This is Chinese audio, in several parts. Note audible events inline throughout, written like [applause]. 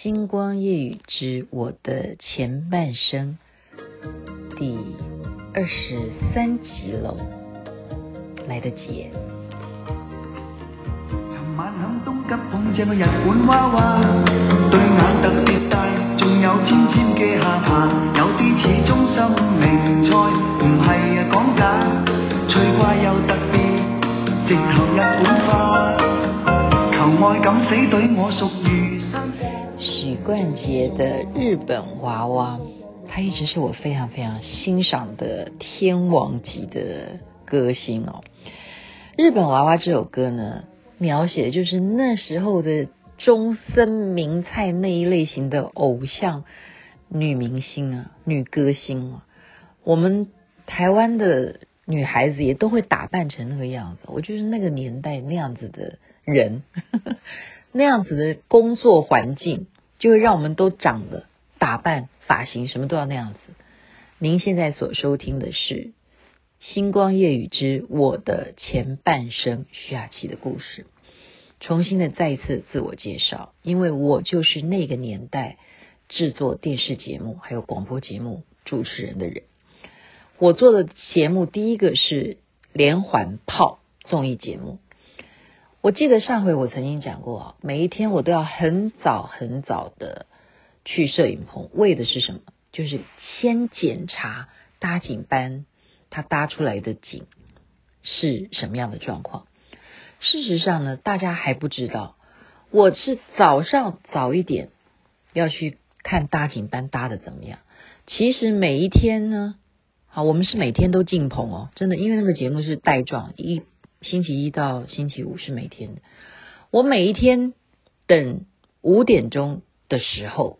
星光夜雨之我的前半生第二十三集喽，来得及。寻晚响东急碰见个日本娃娃，对眼特别大，仲有尖尖嘅下巴，有啲似中心名菜，唔系啊讲假，趣怪又特别，直头日本化，求爱敢死队我属于。冠杰的日本娃娃，他一直是我非常非常欣赏的天王级的歌星哦。日本娃娃这首歌呢，描写就是那时候的中森明菜那一类型的偶像女明星啊，女歌星啊。我们台湾的女孩子也都会打扮成那个样子，我就是那个年代那样子的人，[laughs] 那样子的工作环境。就会让我们都长得打扮、发型什么都要那样子。您现在所收听的是《星光夜雨之我的前半生》徐雅琪的故事，重新的再一次自我介绍，因为我就是那个年代制作电视节目还有广播节目主持人的人。我做的节目第一个是连环炮综艺节目。我记得上回我曾经讲过，每一天我都要很早很早的去摄影棚，为的是什么？就是先检查搭景班他搭出来的景是什么样的状况。事实上呢，大家还不知道，我是早上早一点要去看搭景班搭的怎么样。其实每一天呢，好，我们是每天都进棚哦，真的，因为那个节目是带状一。星期一到星期五是每天的，我每一天等五点钟的时候，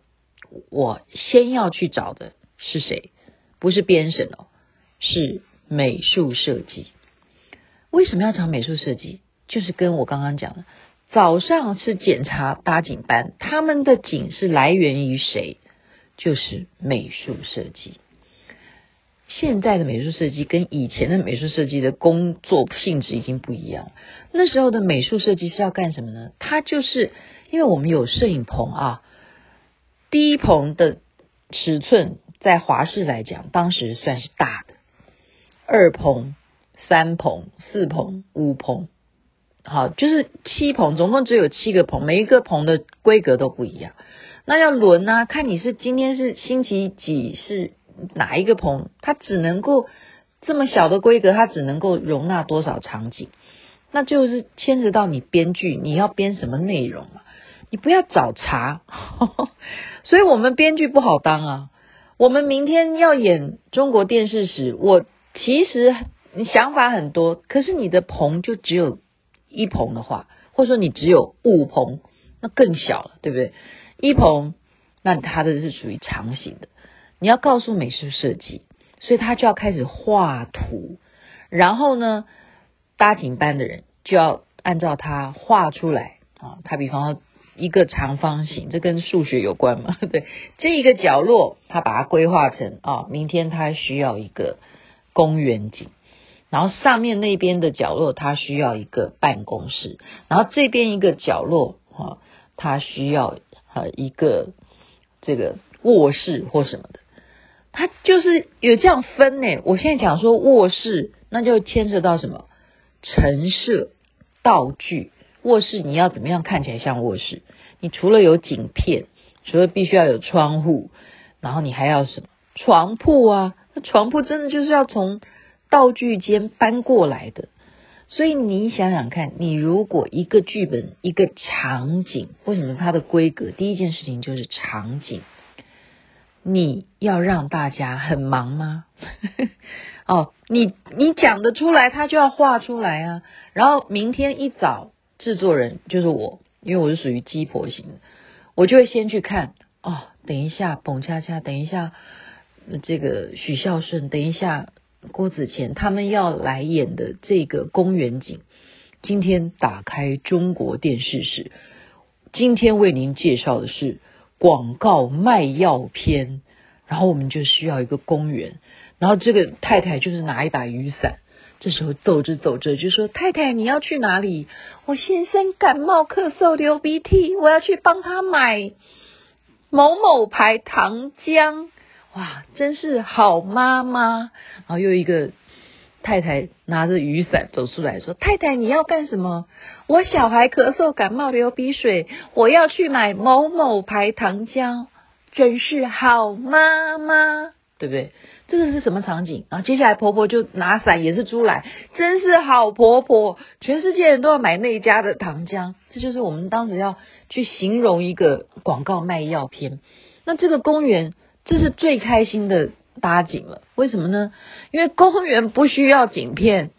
我先要去找的是谁？不是编审哦，是美术设计。为什么要找美术设计？就是跟我刚刚讲的，早上是检查搭景班，他们的景是来源于谁？就是美术设计。现在的美术设计跟以前的美术设计的工作性质已经不一样。那时候的美术设计是要干什么呢？它就是因为我们有摄影棚啊，第一棚的尺寸在华视来讲，当时算是大的。二棚、三棚、四棚、五棚，好，就是七棚，总共只有七个棚，每一个棚的规格都不一样。那要轮啊，看你是今天是星期几是。哪一个棚，它只能够这么小的规格，它只能够容纳多少场景？那就是牵扯到你编剧，你要编什么内容嘛？你不要找茬，所以我们编剧不好当啊。我们明天要演中国电视史，我其实你想法很多，可是你的棚就只有一棚的话，或者说你只有五棚，那更小了，对不对？一棚，那它的是属于长型的。你要告诉美术设计，所以他就要开始画图，然后呢，搭景班的人就要按照他画出来啊。他比方说一个长方形，这跟数学有关嘛？[laughs] 对，这一个角落他把它规划成啊，明天他需要一个公园景，然后上面那边的角落他需要一个办公室，然后这边一个角落啊，他需要呃一个这个卧室或什么的。它就是有这样分呢。我现在讲说卧室，那就牵涉到什么？陈设、道具。卧室你要怎么样看起来像卧室？你除了有景片，除了必须要有窗户，然后你还要什么？床铺啊，那床铺真的就是要从道具间搬过来的。所以你想想看，你如果一个剧本一个场景，为什么它的规格？第一件事情就是场景。你要让大家很忙吗？[laughs] 哦，你你讲得出来，他就要画出来啊。然后明天一早，制作人就是我，因为我是属于鸡婆型的，我就会先去看。哦，等一下，澎恰恰，等一下，这个许孝舜，等一下，郭子乾，他们要来演的这个公园景，今天打开中国电视史，今天为您介绍的是。广告卖药片，然后我们就需要一个公园，然后这个太太就是拿一把雨伞，这时候走着走着就说：“太太，你要去哪里？我先生感冒咳嗽流鼻涕，我要去帮他买某某牌糖浆，哇，真是好妈妈。然后又一个太太拿着雨伞走出来说：“太太，你要干什么？我小孩咳嗽、感冒、流鼻水，我要去买某某牌糖浆，真是好妈妈，对不对？”这个是什么场景？然后接下来婆婆就拿伞也是出来，真是好婆婆，全世界人都要买那家的糖浆。这就是我们当时要去形容一个广告卖药片。那这个公园，这是最开心的搭景了。为什么呢？因为公园不需要景片，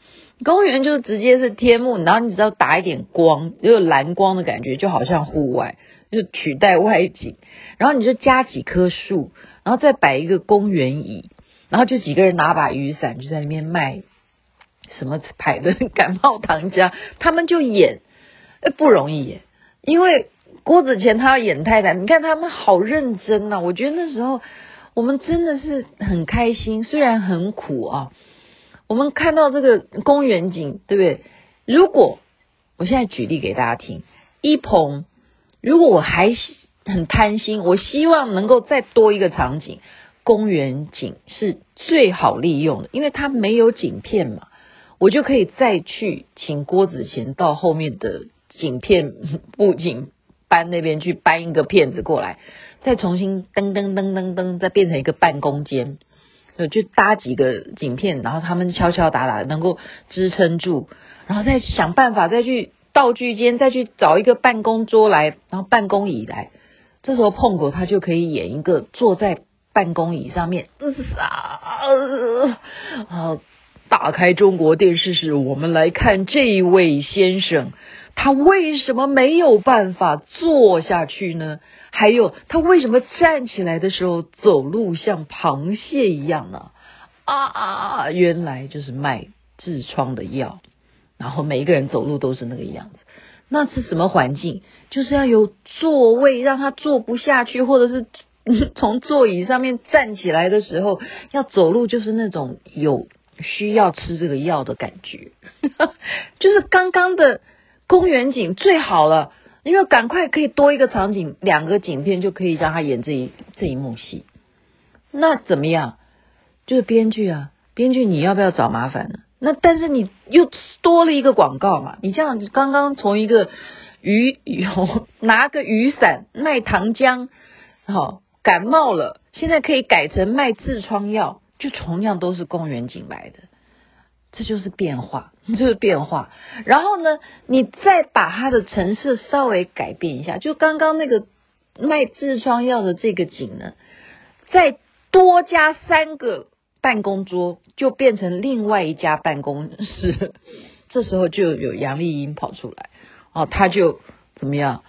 公园就直接是天幕，然后你只要打一点光，有蓝光的感觉，就好像户外，就取代外景。然后你就加几棵树，然后再摆一个公园椅。然后就几个人拿把雨伞，就在那边卖什么牌的 [laughs] 感冒糖浆，他们就演，不容易耶。因为郭子乾他要演太太，你看他们好认真呐、啊。我觉得那时候我们真的是很开心，虽然很苦啊。我们看到这个公园景，对不对？如果我现在举例给大家听，一鹏，如果我还很贪心，我希望能够再多一个场景。公园景是最好利用的，因为它没有景片嘛，我就可以再去请郭子乾到后面的景片布景搬那边去搬一个片子过来，再重新噔噔噔噔噔，再变成一个办公间，就搭几个景片，然后他们敲敲打打能够支撑住，然后再想办法再去道具间再去找一个办公桌来，然后办公椅来，这时候碰狗他就可以演一个坐在。办公椅上面，啊，啊！打开中国电视时，我们来看这位先生，他为什么没有办法坐下去呢？还有，他为什么站起来的时候走路像螃蟹一样呢？啊啊啊，原来就是卖痔疮的药，然后每一个人走路都是那个样子。那是什么环境？就是要有座位，让他坐不下去，或者是。[laughs] 从座椅上面站起来的时候，要走路就是那种有需要吃这个药的感觉，[laughs] 就是刚刚的公园景最好了，因为赶快可以多一个场景，两个景片就可以让他演这一这一幕戏。那怎么样？就是编剧啊，编剧你要不要找麻烦呢？那但是你又多了一个广告嘛，你这样刚刚从一个雨有拿个雨伞卖糖浆，好。感冒了，现在可以改成卖痔疮药，就同样都是公园景来的，这就是变化，就是变化。然后呢，你再把它的陈设稍微改变一下，就刚刚那个卖痔疮药的这个景呢，再多加三个办公桌，就变成另外一家办公室。[laughs] 这时候就有杨丽英跑出来，哦，他就怎么样，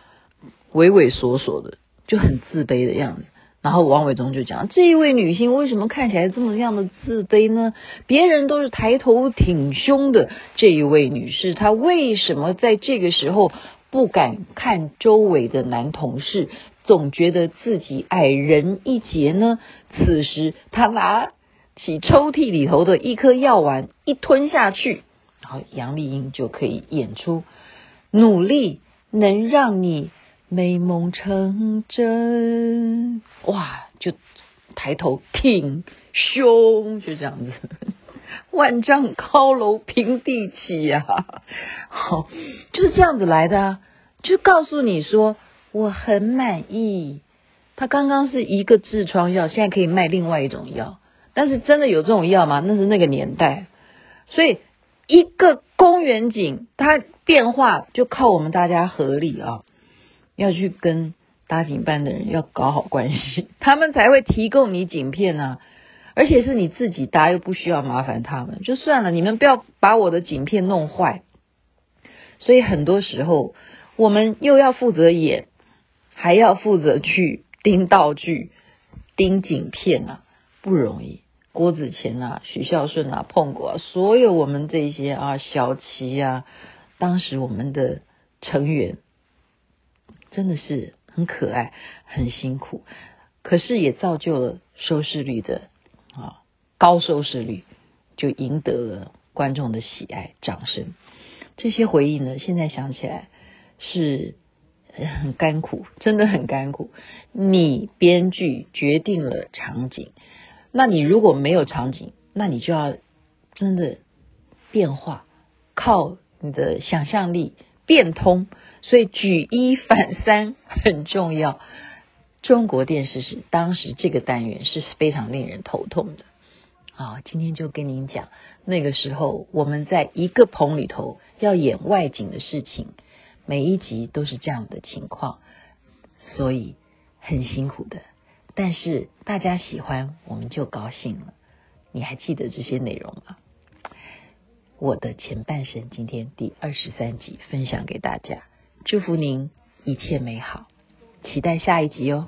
畏畏缩缩的，就很自卑的样子。然后王伟忠就讲，这一位女性为什么看起来这么样的自卑呢？别人都是抬头挺胸的，这一位女士她为什么在这个时候不敢看周围的男同事，总觉得自己矮人一截呢？此时她拿起抽屉里头的一颗药丸一吞下去，然后杨丽英就可以演出努力能让你。美梦成真，哇！就抬头挺胸，就这样子，[laughs] 万丈高楼平地起呀、好，就是这样子来的啊！就告诉你说，我很满意。他刚刚是一个痔疮药，现在可以卖另外一种药，但是真的有这种药吗？那是那个年代，所以一个公园景，它变化就靠我们大家合力啊！要去跟搭景班的人要搞好关系，他们才会提供你景片啊，而且是你自己搭，又不需要麻烦他们，就算了。你们不要把我的景片弄坏。所以很多时候，我们又要负责演，还要负责去盯道具、盯景片啊，不容易。郭子乾啊、许孝舜啊、碰过啊，所有我们这些啊、小琪啊，当时我们的成员。真的是很可爱，很辛苦，可是也造就了收视率的啊高收视率，就赢得了观众的喜爱、掌声。这些回忆呢，现在想起来是很甘苦，真的很甘苦。你编剧决定了场景，那你如果没有场景，那你就要真的变化，靠你的想象力变通。所以举一反三很重要。中国电视史当时这个单元是非常令人头痛的。啊，今天就跟您讲，那个时候我们在一个棚里头要演外景的事情，每一集都是这样的情况，所以很辛苦的。但是大家喜欢，我们就高兴了。你还记得这些内容吗？我的前半生今天第二十三集分享给大家，祝福您一切美好，期待下一集哦。